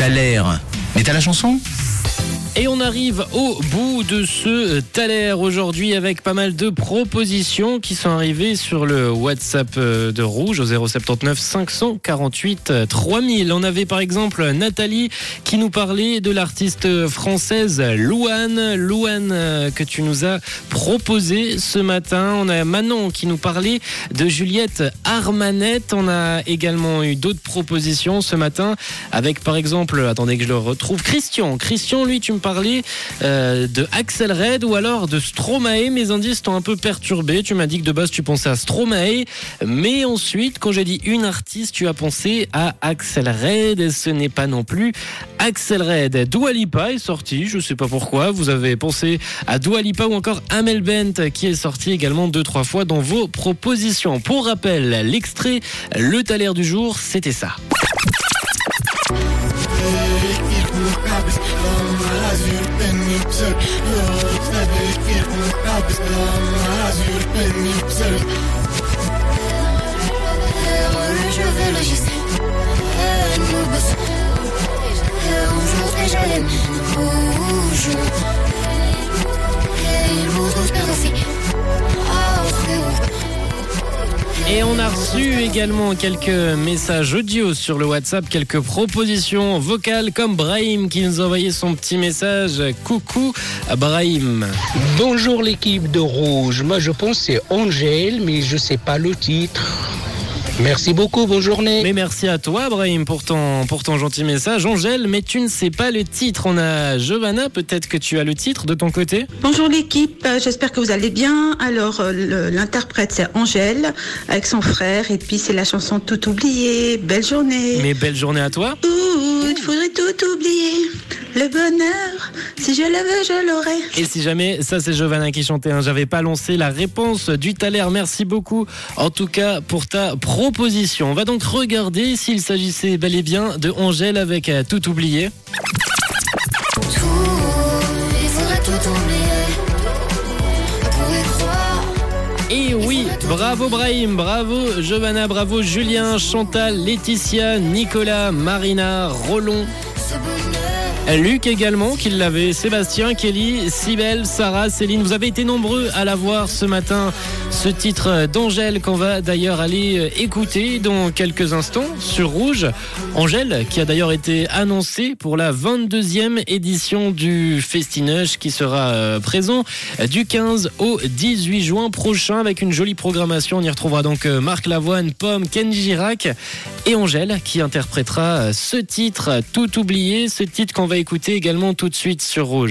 T'as l'air. Mais t'as la chanson? Et on arrive au bout de ce Thaler aujourd'hui avec pas mal de propositions qui sont arrivées sur le WhatsApp euh, de Rouge au 079 548 3000. On avait par exemple Nathalie qui nous parlait de l'artiste française Louane. Louane euh, que tu nous as proposé ce matin. On a Manon qui nous parlait de Juliette Armanette. On a également eu d'autres propositions ce matin avec par exemple, attendez que je le retrouve, Christian. Christian, lui, tu me parlais euh, de Axel Red ou alors de Stromae. Mes indices t'ont un peu perturbé. Tu m'as dit que de base tu pensais à Stromae, mais ensuite, quand j'ai dit une artiste, tu as pensé à Axel Red. Ce n'est pas non plus Axel Red. Dua Lipa est sorti, je sais pas pourquoi. Vous avez pensé à Dua Lipa ou encore Amel Bent qui est sorti également deux trois fois dans vos propositions. Pour rappel, l'extrait, le taler du jour, c'était ça. Je veux le geste. Nous bossons. Aujourd'hui, je l'aime. Rouge. Reçu également quelques messages audio sur le WhatsApp, quelques propositions vocales comme Brahim qui nous a envoyé son petit message. Coucou Brahim. Bonjour l'équipe de Rouge. Moi je pense c'est Angèle, mais je sais pas le titre. Merci beaucoup, bonne journée. Mais merci à toi Brahim pour ton, pour ton gentil message. Angèle, mais tu ne sais pas le titre. On a Giovanna, peut-être que tu as le titre de ton côté Bonjour l'équipe, euh, j'espère que vous allez bien. Alors euh, l'interprète c'est Angèle avec son frère et puis c'est la chanson Tout oublié. Belle journée. Mais belle journée à toi. Ouh, il faudrait tout oublier. Le bonheur, si je le veux, je l'aurai. Et si jamais, ça c'est Giovanna qui chantait, hein, j'avais pas lancé la réponse du Thaler. Merci beaucoup en tout cas pour ta proposition. On va donc regarder s'il s'agissait bel et bien de Angèle avec euh, Tout oublié. Tout, il faudrait tout oublier. Pour y croire. Et oui, bravo Brahim, bravo Giovanna, bravo Julien, Chantal, Laetitia, Nicolas, Marina, Roland. Ce bonheur. Luc également, qui l'avait, Sébastien, Kelly, Sibelle, Sarah, Céline. Vous avez été nombreux à la voir ce matin, ce titre d'Angèle qu'on va d'ailleurs aller euh, écouter dans quelques instants sur Rouge. Angèle, qui a d'ailleurs été annoncée pour la 22e édition du Festinoche qui sera euh, présent du 15 au 18 juin prochain avec une jolie programmation. On y retrouvera donc euh, Marc Lavoine, Pomme, Kenji Girac et Angèle qui interprétera euh, ce titre tout oublié, ce titre qu'on va écouter également tout de suite sur Rouge.